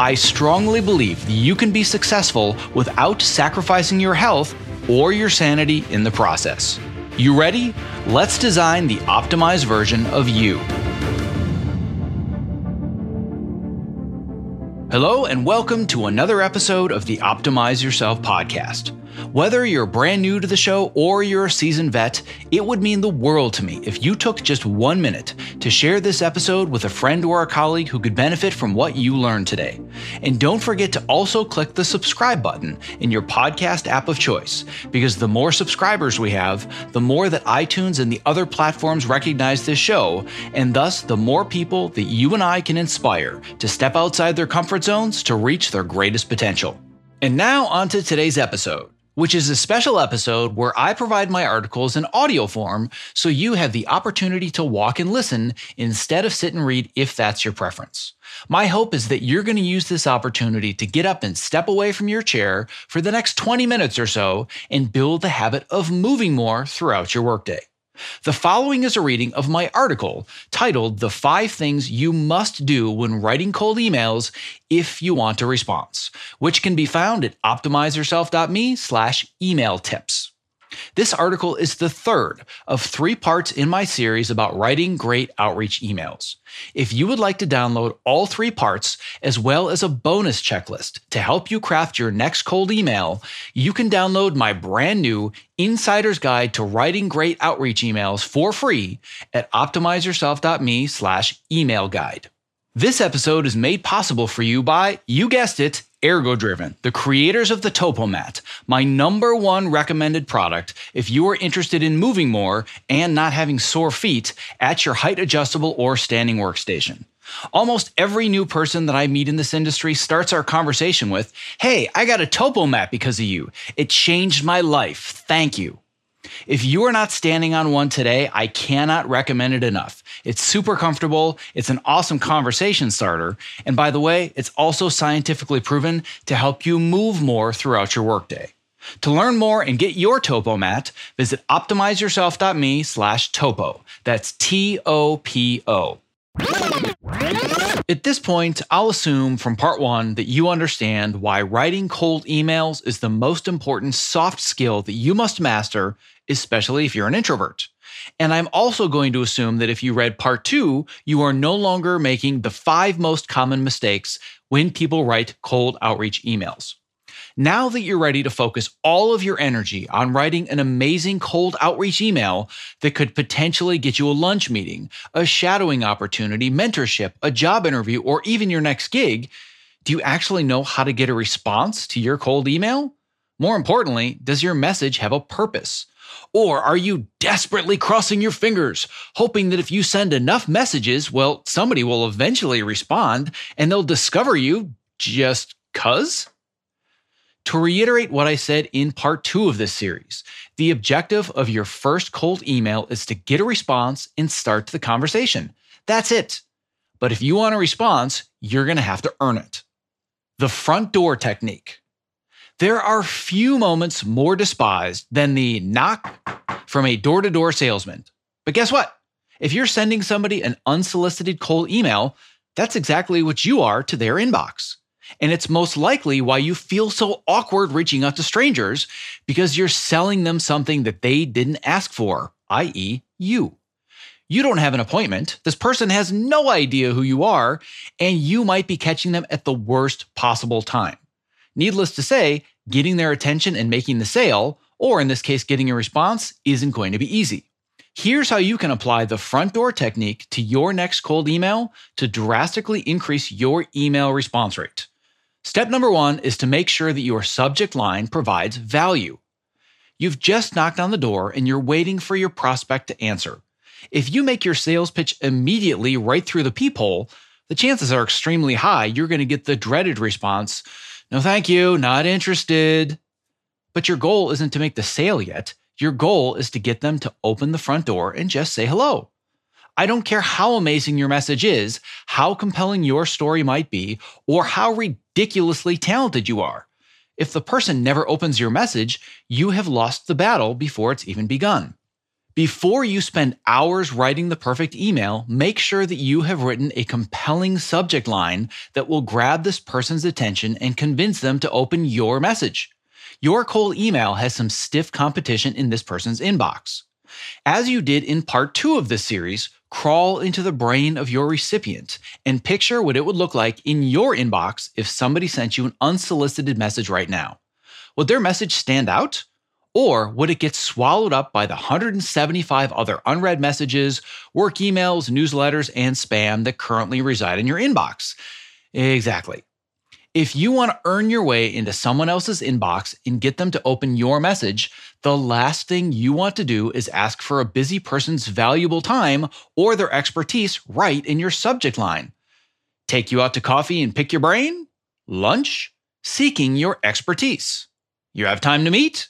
I strongly believe you can be successful without sacrificing your health or your sanity in the process. You ready? Let's design the optimized version of you. Hello, and welcome to another episode of the Optimize Yourself podcast. Whether you're brand new to the show or you're a seasoned vet, it would mean the world to me if you took just one minute to share this episode with a friend or a colleague who could benefit from what you learned today. And don't forget to also click the subscribe button in your podcast app of choice, because the more subscribers we have, the more that iTunes and the other platforms recognize this show, and thus the more people that you and I can inspire to step outside their comfort zones to reach their greatest potential. And now, on to today's episode which is a special episode where I provide my articles in audio form so you have the opportunity to walk and listen instead of sit and read if that's your preference. My hope is that you're going to use this opportunity to get up and step away from your chair for the next 20 minutes or so and build the habit of moving more throughout your workday. The following is a reading of my article titled The Five Things You Must Do When Writing Cold Emails If You Want a Response, which can be found at optimizeyourself.me slash email tips. This article is the third of three parts in my series about writing great outreach emails. If you would like to download all three parts, as well as a bonus checklist to help you craft your next cold email, you can download my brand new Insider's Guide to Writing Great Outreach Emails for free at optimizeyourself.me slash email guide. This episode is made possible for you by, you guessed it, Ergodriven, the creators of the Topomat, my number one recommended product if you are interested in moving more and not having sore feet at your height adjustable or standing workstation. Almost every new person that I meet in this industry starts our conversation with, Hey, I got a Topomat because of you. It changed my life. Thank you. If you are not standing on one today, I cannot recommend it enough. It's super comfortable, it's an awesome conversation starter, and by the way, it's also scientifically proven to help you move more throughout your workday. To learn more and get your Topo mat, visit optimizeyourself.me slash topo. That's T O P O. At this point, I'll assume from part one that you understand why writing cold emails is the most important soft skill that you must master, especially if you're an introvert. And I'm also going to assume that if you read part two, you are no longer making the five most common mistakes when people write cold outreach emails. Now that you're ready to focus all of your energy on writing an amazing cold outreach email that could potentially get you a lunch meeting, a shadowing opportunity, mentorship, a job interview, or even your next gig, do you actually know how to get a response to your cold email? More importantly, does your message have a purpose? Or are you desperately crossing your fingers, hoping that if you send enough messages, well, somebody will eventually respond and they'll discover you just cuz? To reiterate what I said in part two of this series, the objective of your first cold email is to get a response and start the conversation. That's it. But if you want a response, you're going to have to earn it. The front door technique. There are few moments more despised than the knock from a door to door salesman. But guess what? If you're sending somebody an unsolicited cold email, that's exactly what you are to their inbox. And it's most likely why you feel so awkward reaching out to strangers because you're selling them something that they didn't ask for, i.e., you. You don't have an appointment. This person has no idea who you are, and you might be catching them at the worst possible time. Needless to say, getting their attention and making the sale, or in this case, getting a response, isn't going to be easy. Here's how you can apply the front door technique to your next cold email to drastically increase your email response rate. Step number one is to make sure that your subject line provides value. You've just knocked on the door and you're waiting for your prospect to answer. If you make your sales pitch immediately right through the peephole, the chances are extremely high you're going to get the dreaded response No, thank you, not interested. But your goal isn't to make the sale yet. Your goal is to get them to open the front door and just say hello. I don't care how amazing your message is, how compelling your story might be, or how ridiculously talented you are. If the person never opens your message, you have lost the battle before it's even begun. Before you spend hours writing the perfect email, make sure that you have written a compelling subject line that will grab this person's attention and convince them to open your message. Your cold email has some stiff competition in this person's inbox. As you did in part two of this series, crawl into the brain of your recipient and picture what it would look like in your inbox if somebody sent you an unsolicited message right now. Would their message stand out? Or would it get swallowed up by the 175 other unread messages, work emails, newsletters, and spam that currently reside in your inbox? Exactly. If you want to earn your way into someone else's inbox and get them to open your message, the last thing you want to do is ask for a busy person's valuable time or their expertise right in your subject line. Take you out to coffee and pick your brain? Lunch? Seeking your expertise. You have time to meet?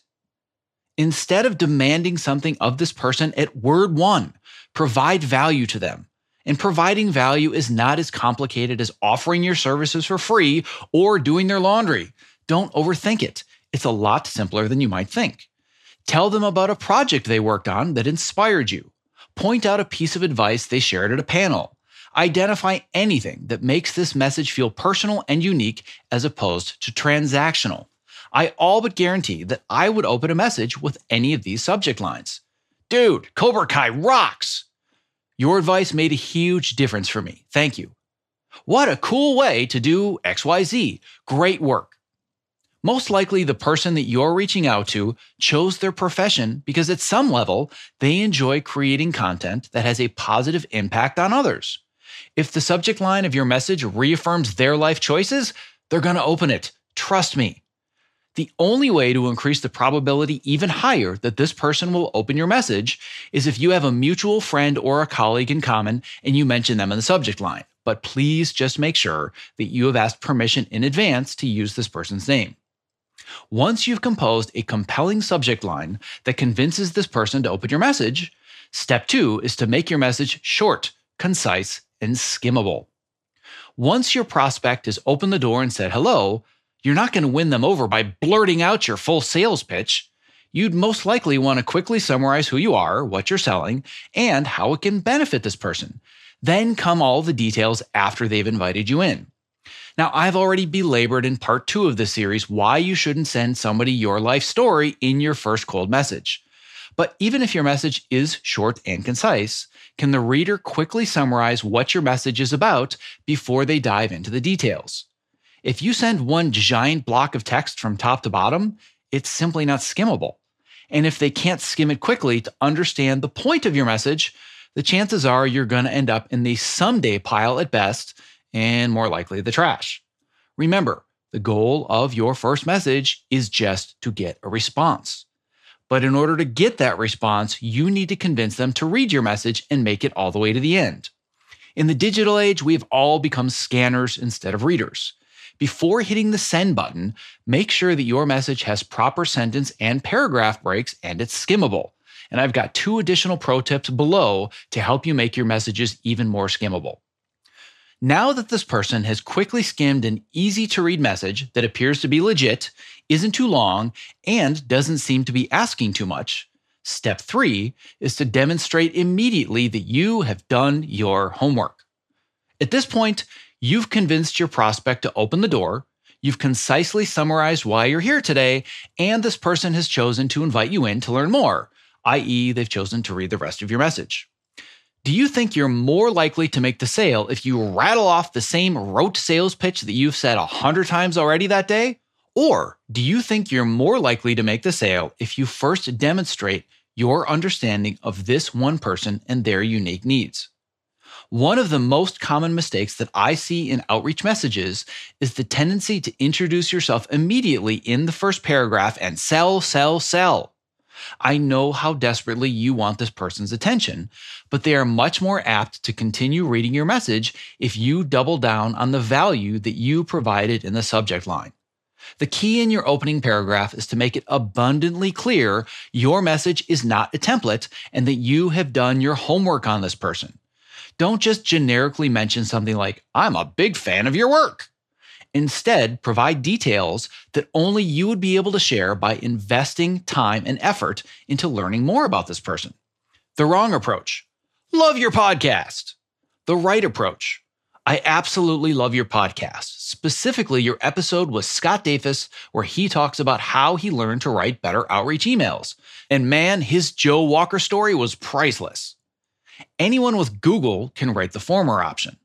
Instead of demanding something of this person at word one, provide value to them. And providing value is not as complicated as offering your services for free or doing their laundry. Don't overthink it. It's a lot simpler than you might think. Tell them about a project they worked on that inspired you. Point out a piece of advice they shared at a panel. Identify anything that makes this message feel personal and unique as opposed to transactional. I all but guarantee that I would open a message with any of these subject lines. Dude, Cobra Kai rocks! Your advice made a huge difference for me. Thank you. What a cool way to do XYZ. Great work. Most likely, the person that you're reaching out to chose their profession because at some level, they enjoy creating content that has a positive impact on others. If the subject line of your message reaffirms their life choices, they're going to open it. Trust me. The only way to increase the probability even higher that this person will open your message is if you have a mutual friend or a colleague in common and you mention them in the subject line. But please just make sure that you have asked permission in advance to use this person's name. Once you've composed a compelling subject line that convinces this person to open your message, step two is to make your message short, concise, and skimmable. Once your prospect has opened the door and said hello, you're not going to win them over by blurting out your full sales pitch. You'd most likely want to quickly summarize who you are, what you're selling, and how it can benefit this person. Then come all the details after they've invited you in. Now, I've already belabored in part two of this series why you shouldn't send somebody your life story in your first cold message. But even if your message is short and concise, can the reader quickly summarize what your message is about before they dive into the details? If you send one giant block of text from top to bottom, it's simply not skimmable. And if they can't skim it quickly to understand the point of your message, the chances are you're going to end up in the someday pile at best and more likely the trash. Remember, the goal of your first message is just to get a response. But in order to get that response, you need to convince them to read your message and make it all the way to the end. In the digital age, we've all become scanners instead of readers. Before hitting the send button, make sure that your message has proper sentence and paragraph breaks and it's skimmable. And I've got two additional pro tips below to help you make your messages even more skimmable. Now that this person has quickly skimmed an easy to read message that appears to be legit, isn't too long, and doesn't seem to be asking too much, step three is to demonstrate immediately that you have done your homework. At this point, You've convinced your prospect to open the door. You've concisely summarized why you're here today, and this person has chosen to invite you in to learn more, i.e., they've chosen to read the rest of your message. Do you think you're more likely to make the sale if you rattle off the same rote sales pitch that you've said a hundred times already that day? Or do you think you're more likely to make the sale if you first demonstrate your understanding of this one person and their unique needs? One of the most common mistakes that I see in outreach messages is the tendency to introduce yourself immediately in the first paragraph and sell, sell, sell. I know how desperately you want this person's attention, but they are much more apt to continue reading your message if you double down on the value that you provided in the subject line. The key in your opening paragraph is to make it abundantly clear your message is not a template and that you have done your homework on this person. Don't just generically mention something like, I'm a big fan of your work. Instead, provide details that only you would be able to share by investing time and effort into learning more about this person. The wrong approach. Love your podcast. The right approach. I absolutely love your podcast, specifically your episode with Scott Davis, where he talks about how he learned to write better outreach emails. And man, his Joe Walker story was priceless. Anyone with Google can write the former option.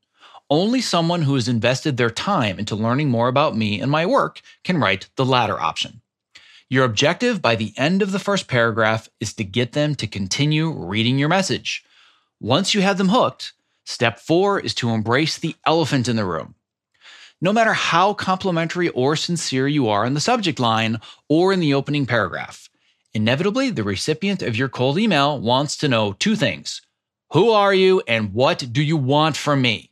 Only someone who has invested their time into learning more about me and my work can write the latter option. Your objective by the end of the first paragraph is to get them to continue reading your message. Once you have them hooked, step four is to embrace the elephant in the room. No matter how complimentary or sincere you are in the subject line or in the opening paragraph, inevitably the recipient of your cold email wants to know two things Who are you and what do you want from me?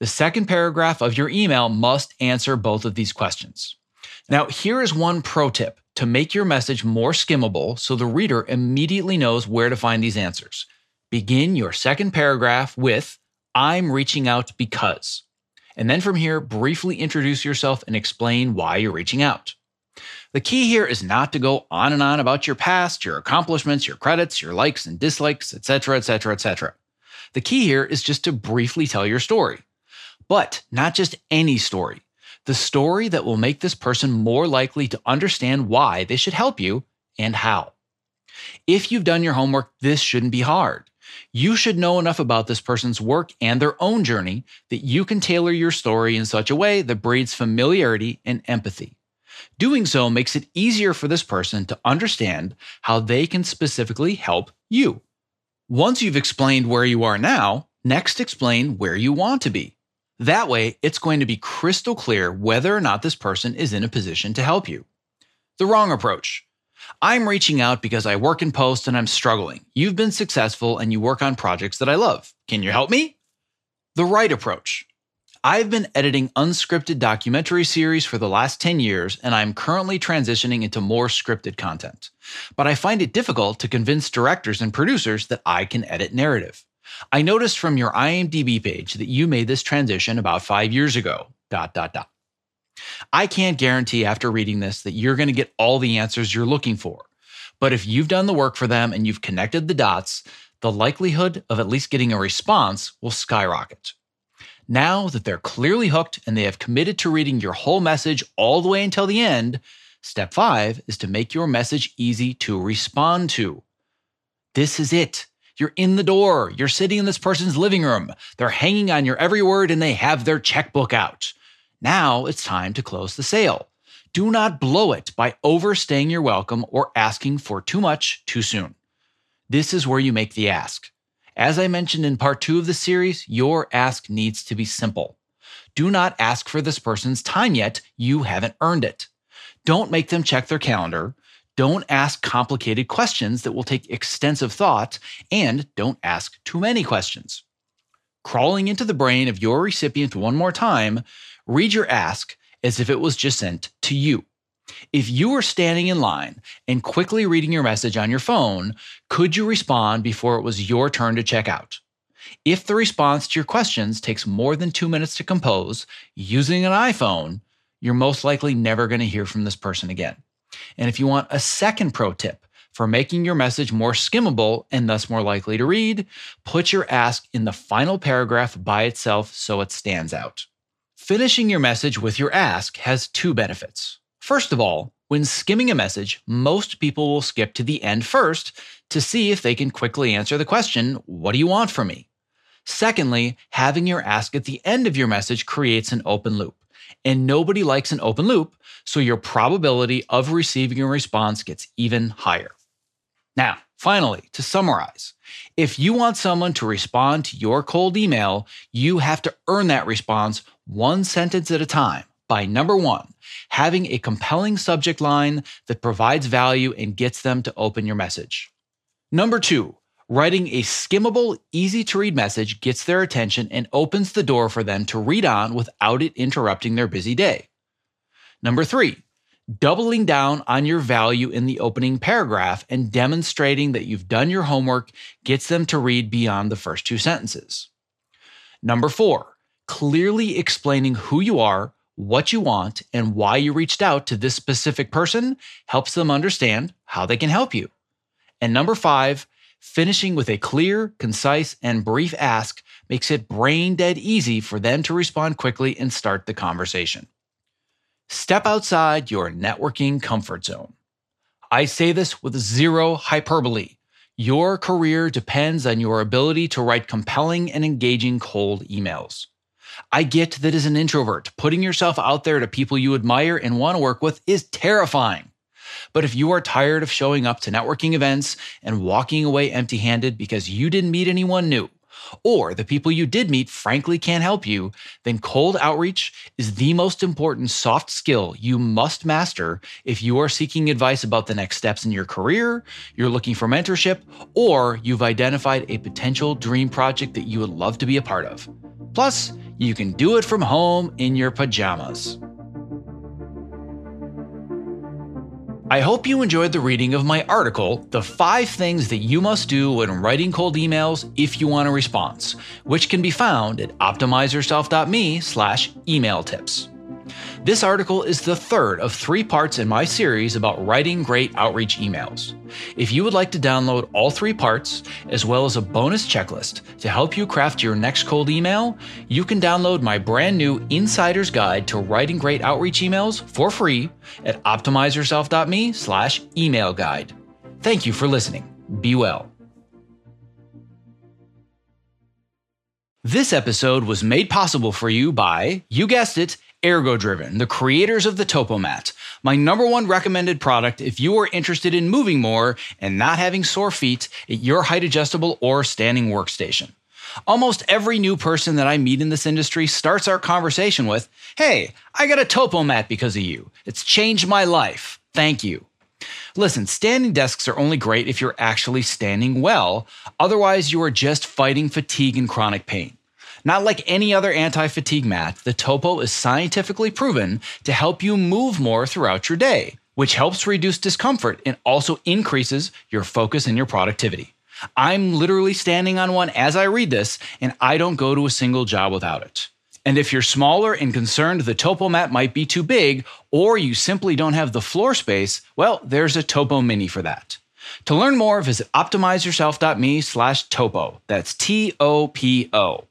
The second paragraph of your email must answer both of these questions. Now, here is one pro tip to make your message more skimmable so the reader immediately knows where to find these answers. Begin your second paragraph with, I'm reaching out because. And then from here, briefly introduce yourself and explain why you're reaching out. The key here is not to go on and on about your past, your accomplishments, your credits, your likes and dislikes, etc., etc., etc. The key here is just to briefly tell your story. But not just any story, the story that will make this person more likely to understand why they should help you and how. If you've done your homework, this shouldn't be hard. You should know enough about this person's work and their own journey that you can tailor your story in such a way that breeds familiarity and empathy. Doing so makes it easier for this person to understand how they can specifically help you. Once you've explained where you are now, next explain where you want to be. That way, it's going to be crystal clear whether or not this person is in a position to help you. The wrong approach. I'm reaching out because I work in post and I'm struggling. You've been successful and you work on projects that I love. Can you help me? The right approach. I've been editing unscripted documentary series for the last 10 years, and I'm currently transitioning into more scripted content. But I find it difficult to convince directors and producers that I can edit narrative. I noticed from your IMDb page that you made this transition about five years ago. Dot, dot, dot. I can't guarantee after reading this that you're going to get all the answers you're looking for. But if you've done the work for them and you've connected the dots, the likelihood of at least getting a response will skyrocket. Now that they're clearly hooked and they have committed to reading your whole message all the way until the end, step five is to make your message easy to respond to. This is it. You're in the door. You're sitting in this person's living room. They're hanging on your every word and they have their checkbook out. Now it's time to close the sale. Do not blow it by overstaying your welcome or asking for too much too soon. This is where you make the ask. As I mentioned in part two of the series, your ask needs to be simple. Do not ask for this person's time yet. You haven't earned it. Don't make them check their calendar. Don't ask complicated questions that will take extensive thought, and don't ask too many questions. Crawling into the brain of your recipient one more time, read your ask as if it was just sent to you. If you were standing in line and quickly reading your message on your phone, could you respond before it was your turn to check out? If the response to your questions takes more than two minutes to compose using an iPhone, you're most likely never going to hear from this person again. And if you want a second pro tip for making your message more skimmable and thus more likely to read, put your ask in the final paragraph by itself so it stands out. Finishing your message with your ask has two benefits. First of all, when skimming a message, most people will skip to the end first to see if they can quickly answer the question, What do you want from me? Secondly, having your ask at the end of your message creates an open loop and nobody likes an open loop, so your probability of receiving a response gets even higher. Now, finally, to summarize, if you want someone to respond to your cold email, you have to earn that response one sentence at a time, by number one, having a compelling subject line that provides value and gets them to open your message. Number two, writing a skimmable, easy to read message gets their attention and opens the door for them to read on without it interrupting their busy day. Number three, doubling down on your value in the opening paragraph and demonstrating that you've done your homework gets them to read beyond the first two sentences. Number four, clearly explaining who you are, what you want, and why you reached out to this specific person helps them understand how they can help you. And number five, finishing with a clear, concise, and brief ask makes it brain dead easy for them to respond quickly and start the conversation. Step outside your networking comfort zone. I say this with zero hyperbole. Your career depends on your ability to write compelling and engaging cold emails. I get that as an introvert, putting yourself out there to people you admire and want to work with is terrifying. But if you are tired of showing up to networking events and walking away empty handed because you didn't meet anyone new, or the people you did meet frankly can't help you, then cold outreach is the most important soft skill you must master if you are seeking advice about the next steps in your career, you're looking for mentorship, or you've identified a potential dream project that you would love to be a part of. Plus, you can do it from home in your pajamas. I hope you enjoyed the reading of my article, The Five Things That You Must Do When Writing Cold Emails If You Want a Response, which can be found at optimizeyourself.me slash email tips. This article is the third of three parts in my series about writing great outreach emails. If you would like to download all three parts, as well as a bonus checklist to help you craft your next cold email, you can download my brand new Insider's Guide to Writing Great Outreach Emails for free at optimizeyourself.me slash email guide. Thank you for listening. Be well. This episode was made possible for you by, you guessed it, Ergodriven, the creators of the Topomat, my number one recommended product if you are interested in moving more and not having sore feet at your height adjustable or standing workstation. Almost every new person that I meet in this industry starts our conversation with, Hey, I got a Topomat because of you. It's changed my life. Thank you. Listen, standing desks are only great if you're actually standing well. Otherwise, you are just fighting fatigue and chronic pain. Not like any other anti fatigue mat, the Topo is scientifically proven to help you move more throughout your day, which helps reduce discomfort and also increases your focus and your productivity. I'm literally standing on one as I read this, and I don't go to a single job without it. And if you're smaller and concerned the Topo mat might be too big, or you simply don't have the floor space, well, there's a Topo Mini for that. To learn more, visit optimizeyourself.me slash topo. That's T O P O.